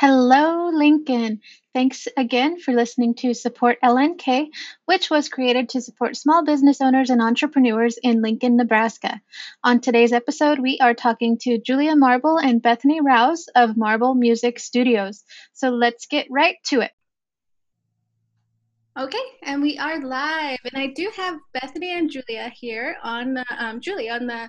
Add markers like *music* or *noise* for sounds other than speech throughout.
Hello, Lincoln. Thanks again for listening to Support LNK, which was created to support small business owners and entrepreneurs in Lincoln, Nebraska. On today's episode, we are talking to Julia Marble and Bethany Rouse of Marble Music Studios. So let's get right to it. Okay, and we are live, and I do have Bethany and Julia here on the um, Julia on the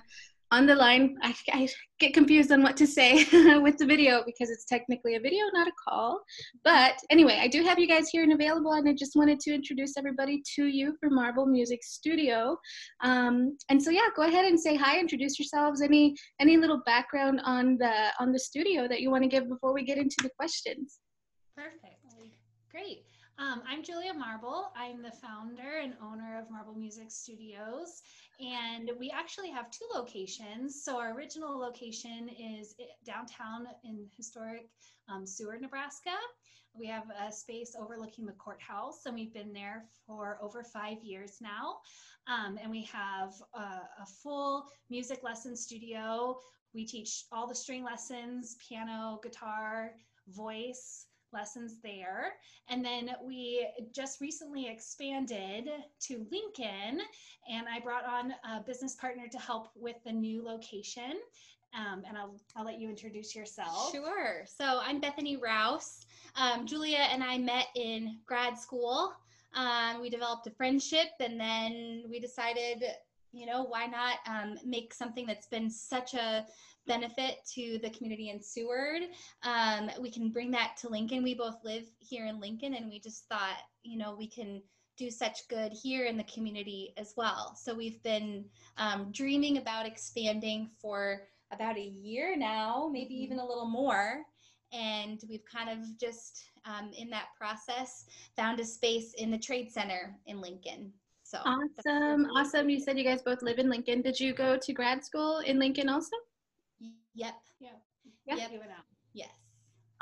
on the line. I, I get confused on what to say *laughs* with the video because it's technically a video, not a call. But anyway, I do have you guys here and available, and I just wanted to introduce everybody to you for Marble Music Studio. Um, and so yeah, go ahead and say hi, introduce yourselves. Any any little background on the on the studio that you want to give before we get into the questions? Perfect. Great. Um, I'm Julia Marble. I'm the founder and owner of Marble Music Studios. And we actually have two locations. So, our original location is downtown in historic um, Seward, Nebraska. We have a space overlooking the courthouse, and we've been there for over five years now. Um, and we have a, a full music lesson studio. We teach all the string lessons piano, guitar, voice lessons there. And then we just recently expanded to Lincoln, and I brought on a business partner to help with the new location. Um, and I'll, I'll let you introduce yourself. Sure. So I'm Bethany Rouse. Um, Julia and I met in grad school. Um, we developed a friendship, and then we decided, you know, why not um, make something that's been such a benefit to the community in Seward. Um, we can bring that to Lincoln. We both live here in Lincoln, and we just thought, you know, we can do such good here in the community as well. So we've been um, dreaming about expanding for about a year now, maybe even a little more. And we've kind of just um, in that process found a space in the Trade Center in Lincoln. So awesome, awesome. You said you guys both live in Lincoln. Did you go to grad school in Lincoln also? Yep. Yep. Yep. yep. Yes.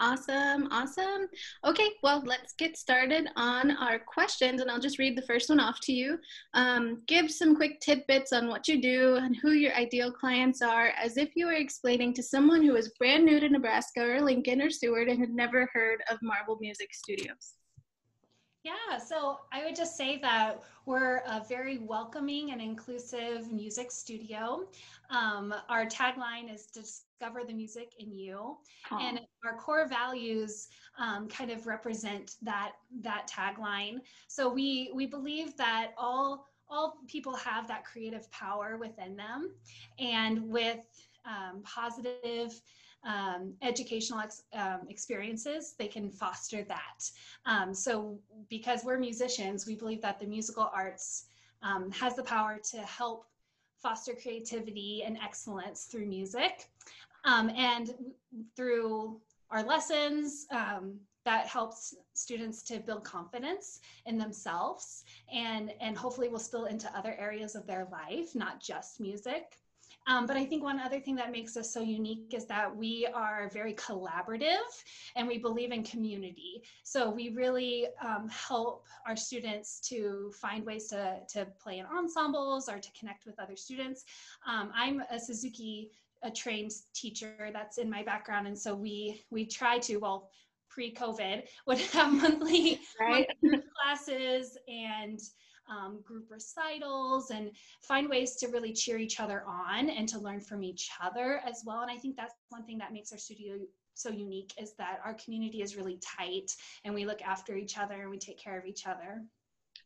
Awesome, awesome. Okay, well, let's get started on our questions, and I'll just read the first one off to you. Um, give some quick tidbits on what you do and who your ideal clients are, as if you were explaining to someone who is brand new to Nebraska or Lincoln or Seward and had never heard of Marble Music Studios. Yeah, so I would just say that we're a very welcoming and inclusive music studio. Um, our tagline is discover the music in you, and our core values um, kind of represent that that tagline. So we we believe that all all people have that creative power within them, and with um, positive um, educational ex, um, experiences, they can foster that. Um, so, because we're musicians, we believe that the musical arts um, has the power to help foster creativity and excellence through music. Um, and through our lessons, um, that helps students to build confidence in themselves and, and hopefully will spill into other areas of their life, not just music. Um, but I think one other thing that makes us so unique is that we are very collaborative and we believe in community. So we really um, help our students to find ways to, to play in ensembles or to connect with other students. Um, I'm a Suzuki a trained teacher that's in my background and so we we try to well pre-covid would have *laughs* monthly, right. monthly classes and um, group recitals and find ways to really cheer each other on and to learn from each other as well. And I think that's one thing that makes our studio so unique is that our community is really tight and we look after each other and we take care of each other.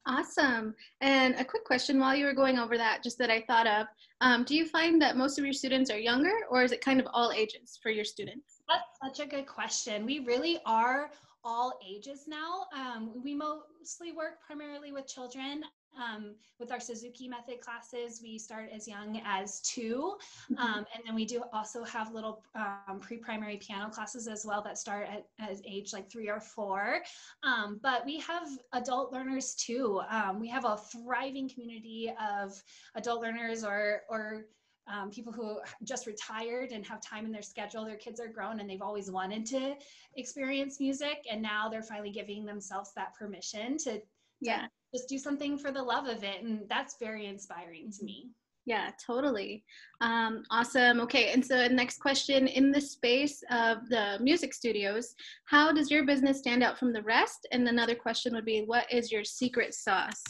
Awesome. And a quick question while you were going over that, just that I thought of. Um, do you find that most of your students are younger or is it kind of all ages for your students? That's such a good question. We really are all ages now. Um, we mostly work primarily with children. Um, with our Suzuki method classes, we start as young as 2 mm-hmm. um, and then we do also have little um, pre-primary piano classes as well that start at, at age like three or four. Um, but we have adult learners too. Um, we have a thriving community of adult learners or or um, people who just retired and have time in their schedule. Their kids are grown and they've always wanted to experience music, and now they're finally giving themselves that permission to, to yeah. just do something for the love of it, and that's very inspiring to me. Yeah, totally. Um, awesome. Okay, and so next question in the space of the music studios, how does your business stand out from the rest? And another question would be, what is your secret sauce?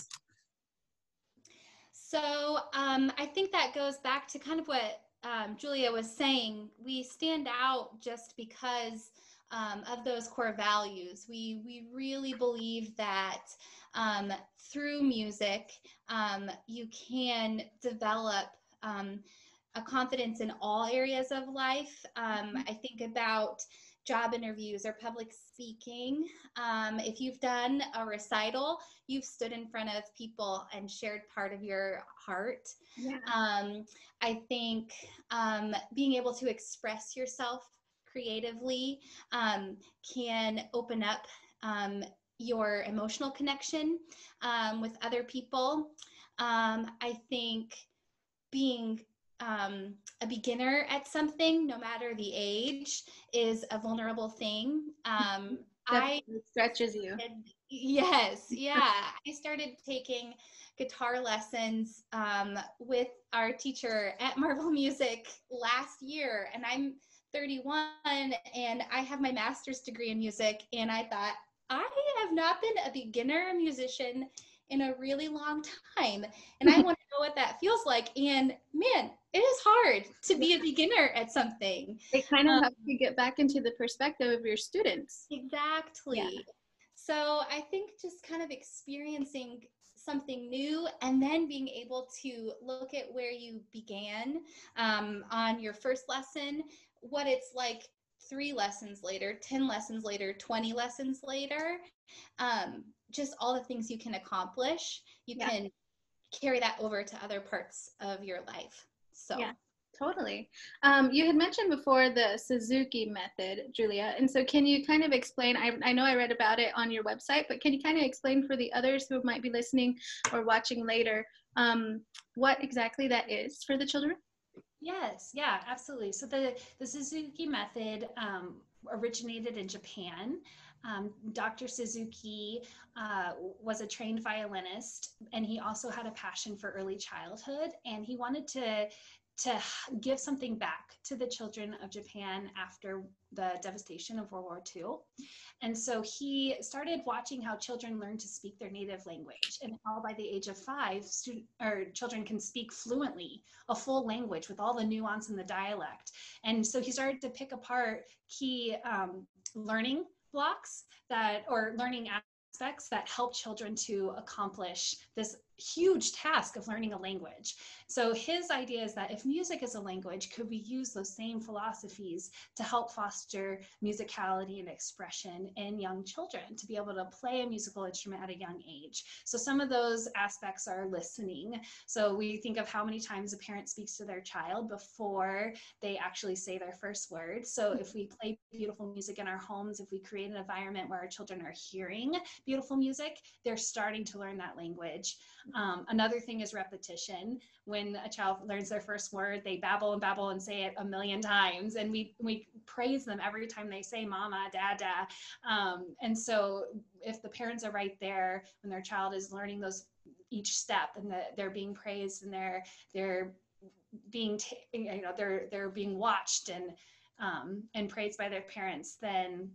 So um, I think that goes back to kind of what um, Julia was saying. We stand out just because um, of those core values. We we really believe that um, through music, um, you can develop um, a confidence in all areas of life. Um, I think about job interviews or public speaking. Um, if you've done a recital, you've stood in front of people and shared part of your heart. Yeah. Um, I think um, being able to express yourself creatively um, can open up um, your emotional connection um, with other people. Um, I think being um, a beginner at something, no matter the age, is a vulnerable thing. Um, *laughs* I stretches you. Yes, yeah. I started taking guitar lessons um, with our teacher at Marble Music last year, and I'm 31 and I have my master's degree in music. And I thought, I have not been a beginner musician in a really long time. And I want *laughs* know what that feels like. And man, it is hard to be a beginner at something. It kind of um, helps you get back into the perspective of your students. Exactly. Yeah. So I think just kind of experiencing something new and then being able to look at where you began um, on your first lesson, what it's like three lessons later, 10 lessons later, 20 lessons later, um, just all the things you can accomplish, you yeah. can carry that over to other parts of your life. So, yeah. Totally. Um, you had mentioned before the Suzuki method, Julia. And so, can you kind of explain? I, I know I read about it on your website, but can you kind of explain for the others who might be listening or watching later um, what exactly that is for the children? Yes, yeah, absolutely. So the, the Suzuki method um, originated in Japan. Um, Dr. Suzuki uh, was a trained violinist and he also had a passion for early childhood and he wanted to to give something back to the children of Japan after the devastation of World War II. And so he started watching how children learn to speak their native language and how by the age of five, student, or children can speak fluently, a full language with all the nuance and the dialect. And so he started to pick apart key um, learning blocks that, or learning aspects that help children to accomplish this huge task of learning a language. So his idea is that if music is a language, could we use those same philosophies to help foster musicality and expression in young children to be able to play a musical instrument at a young age? So some of those aspects are listening. So we think of how many times a parent speaks to their child before they actually say their first word. So if we play beautiful music in our homes, if we create an environment where our children are hearing beautiful music, they're starting to learn that language. Um, another thing is repetition. When a child learns their first word, they babble and babble and say it a million times, and we we praise them every time they say "mama," "dada." Um, and so, if the parents are right there when their child is learning those each step, and the, they're being praised, and they're they're being t- you know they're they're being watched and um, and praised by their parents, then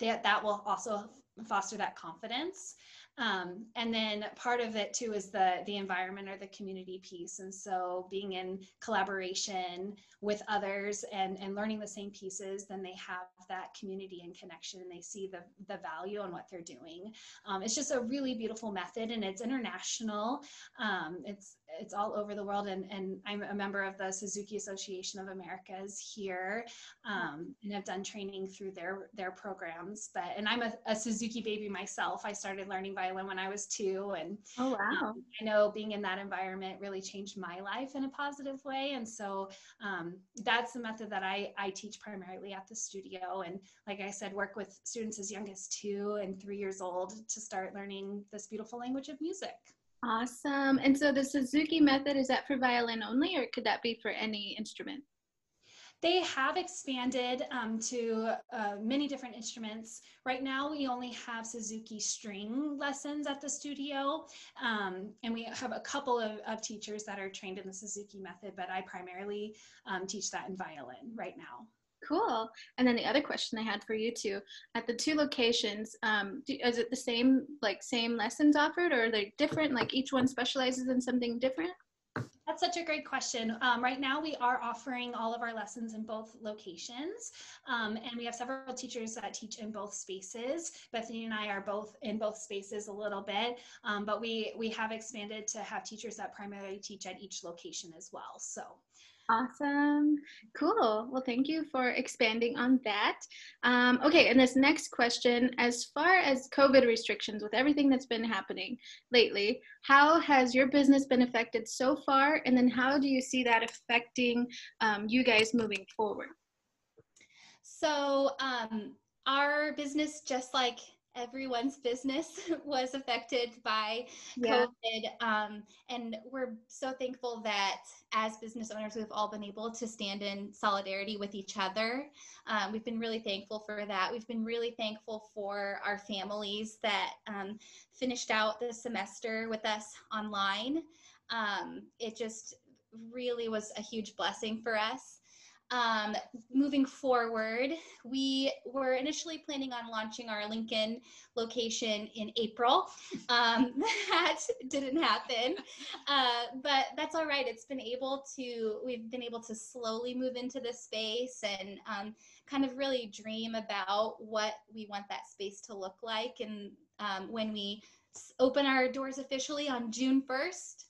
that that will also foster that confidence. Um, and then part of it too is the the environment or the community piece. And so being in collaboration with others and, and learning the same pieces, then they have that community and connection and they see the, the value on what they're doing. Um, it's just a really beautiful method and it's international. Um, it's it's all over the world and, and I'm a member of the Suzuki Association of Americas here um, and have done training through their their programs. But and I'm a, a Suzuki baby myself. I started learning violin when I was two and oh wow. Um, I know being in that environment really changed my life in a positive way. And so um, that's the method that I, I teach primarily at the studio. And like I said, work with students as young as two and three years old to start learning this beautiful language of music. Awesome. And so the Suzuki method, is that for violin only or could that be for any instrument? they have expanded um, to uh, many different instruments. Right now, we only have Suzuki string lessons at the studio, um, and we have a couple of, of, teachers that are trained in the Suzuki method, but I primarily um, teach that in violin right now. Cool. And then the other question I had for you too, at the two locations, um, do, is it the same, like same lessons offered or are they different? Like each one specializes in something different? That's such a great question. Um, right now, we are offering all of our lessons in both locations, um, and we have several teachers that teach in both spaces. Bethany and I are both in both spaces a little bit, um, but we we have expanded to have teachers that primarily teach at each location as well. So Awesome. Cool. Well, thank you for expanding on that. Um, okay, and this next question as far as COVID restrictions, with everything that's been happening lately, how has your business been affected so far? And then how do you see that affecting um, you guys moving forward? So, um, our business, just like everyone's business *laughs* was affected by yeah. COVID. Um, and we're so thankful that as business owners, we've all been able to stand in solidarity with each other. Um, we've been really thankful for that. We've been really thankful for our families that um, finished out the semester with us online. Um, it just really was a huge blessing for us. Um, moving forward, we were initially planning on launching our Lincoln location in April. Um, *laughs* that didn't happen, uh, but that's all right. It's been able to, we've been able to slowly move into this space and um, kind of really dream about what we want that space to look like. And um, when we open our doors officially on June 1st,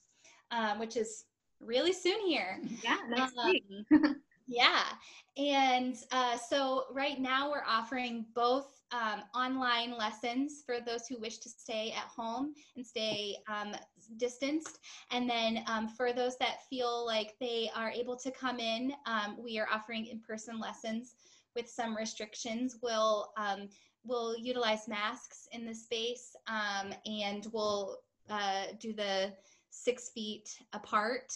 um, which is really soon here. Yeah, next um, week. *laughs* Yeah. And uh, so right now we're offering both um, online lessons for those who wish to stay at home and stay um, distanced. And then um, for those that feel like they are able to come in, um, we are offering in person lessons with some restrictions. We'll, um, we'll utilize masks in the space um, and we'll uh, do the six feet apart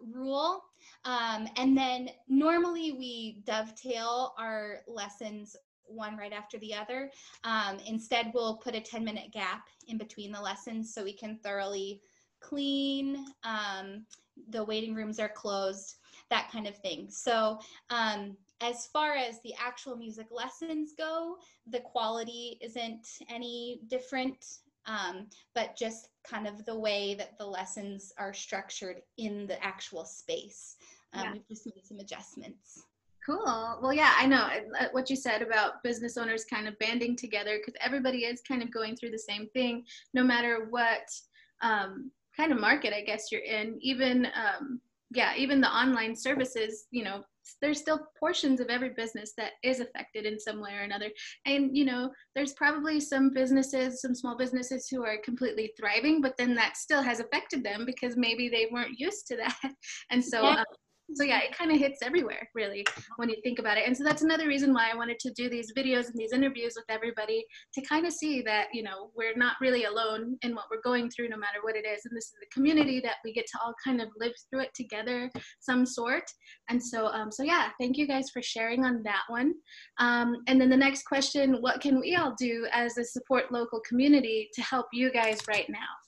rule. Um, and then normally we dovetail our lessons one right after the other. Um, instead, we'll put a 10 minute gap in between the lessons so we can thoroughly clean. Um, the waiting rooms are closed, that kind of thing. So, um, as far as the actual music lessons go, the quality isn't any different um, but just kind of the way that the lessons are structured in the actual space. Um, yeah. We've just made some adjustments. Cool. Well, yeah, I know uh, what you said about business owners kind of banding together because everybody is kind of going through the same thing, no matter what um, kind of market I guess you're in. Even um, yeah, even the online services, you know, there's still portions of every business that is affected in some way or another and you know there's probably some businesses some small businesses who are completely thriving but then that still has affected them because maybe they weren't used to that *laughs* and so yeah. um, so yeah it kind of hits everywhere really when you think about it. And so that's another reason why i wanted to do these videos and these interviews with everybody to kind of see that you know we're not really alone in what we're going through no matter what it is. And this is a community that we get to all kind of live through it together some sort. And so um, so yeah thank you guys for sharing on that one. Um, and then the next question what can we all do as a support local community to help you guys right now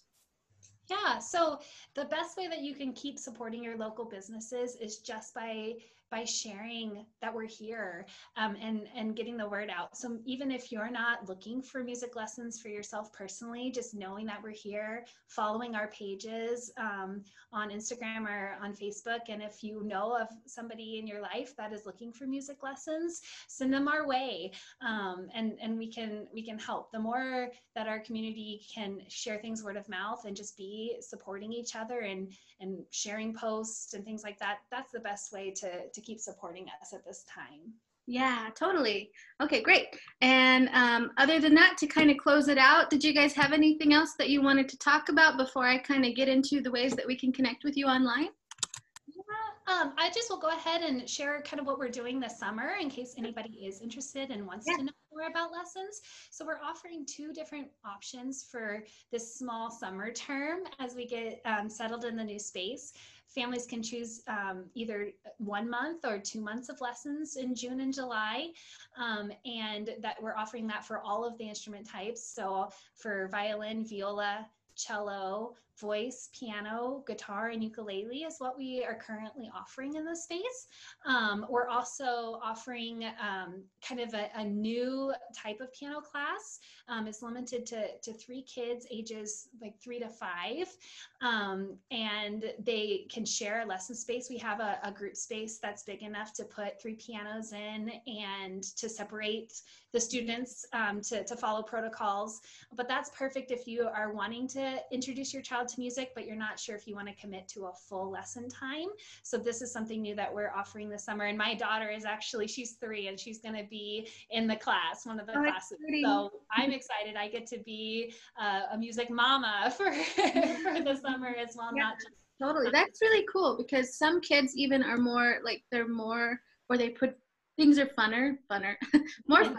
yeah, so the best way that you can keep supporting your local businesses is just by by sharing that we're here um, and and getting the word out. So even if you're not looking for music lessons for yourself personally, just knowing that we're here, following our pages um, on Instagram or on Facebook, and if you know of somebody in your life that is looking for music lessons, send them our way, um, and and we can we can help. The more that our community can share things word of mouth and just be supporting each other and and sharing posts and things like that, that's the best way to to keep supporting us at this time. Yeah, totally. Okay, great. And um, other than that, to kind of close it out, did you guys have anything else that you wanted to talk about before I kind of get into the ways that we can connect with you online? Um, I just will go ahead and share kind of what we're doing this summer in case anybody is interested and wants yeah. to know more about lessons. So we're offering two different options for this small summer term as we get um, settled in the new space. Families can choose um, either one month or two months of lessons in June and July. Um, and that we're offering that for all of the instrument types. So for violin, viola, cello, voice, piano, guitar, and ukulele is what we are currently offering in the space. Um, we're also offering um, kind of a, a, new type of piano class. Um, it's limited to, to three kids ages like three to five, um, and they can share a lesson space. We have a, a group space that's big enough to put three pianos in and to separate the students um, to, to follow protocols. But that's perfect if you are wanting to introduce your child to music, but you're not sure if you want to commit to a full lesson time. So this is something new that we're offering this summer. And my daughter is actually, she's three and she's going to be in the class, one of the oh, classes. So I'm excited. I get to be uh, a music mama *laughs* for, for the summer as well, yeah, not just totally that's really cool because some kids even are more like they're more or they put things are funner, funner, *laughs* more fun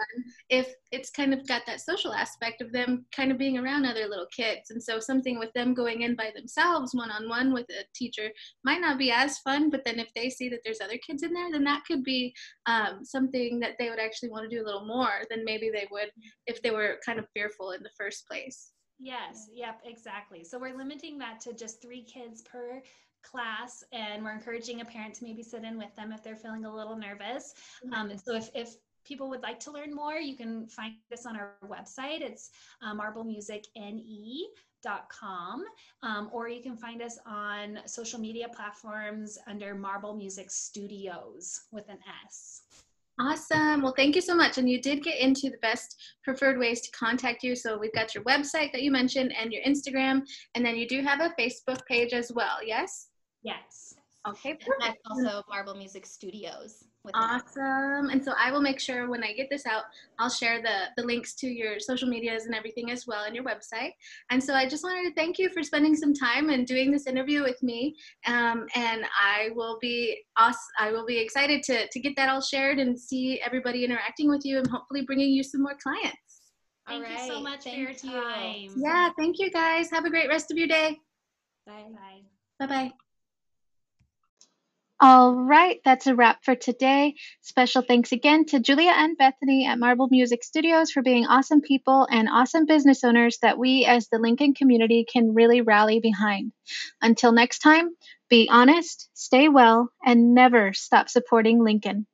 if it's kind of got that social aspect of them kind of being around other little kids. And so something with them going in by themselves, one on one with a teacher, might not be as fun. But then if they see that there's other kids in there, then that could be um, something that they would actually want to do a little more than maybe they would if they were kind of fearful in the first place. Yes, yep, exactly. So we're limiting that to just three kids per class and we're encouraging a parent to maybe sit in with them if they're feeling a little nervous. Um, and so if, if people would like to learn more, you can find us on our website. It's uh, marblemusicne.com, um, or you can find us on social media platforms under Marble Music Studios with an S. Awesome. Well, thank you so much. And you did get into the best preferred ways to contact you. So we've got your website that you mentioned and your Instagram, and then you do have a Facebook page as well. Yes? Yes. Okay, perfect. That's also Marble Music Studios. Awesome. And so I will make sure when I get this out, I'll share the, the links to your social medias and everything as well and your website. And so I just wanted to thank you for spending some time and doing this interview with me. Um, and I will be awesome. I will be excited to, to get that all shared and see everybody interacting with you and hopefully bringing you some more clients. Thank you so much thank for your time. You. Yeah, thank you guys. Have a great rest of your day. Bye. Bye. Bye-bye. All right, that's a wrap for today. Special thanks again to Julia and Bethany at Marble Music Studios for being awesome people and awesome business owners that we as the Lincoln community can really rally behind. Until next time, be honest, stay well, and never stop supporting Lincoln.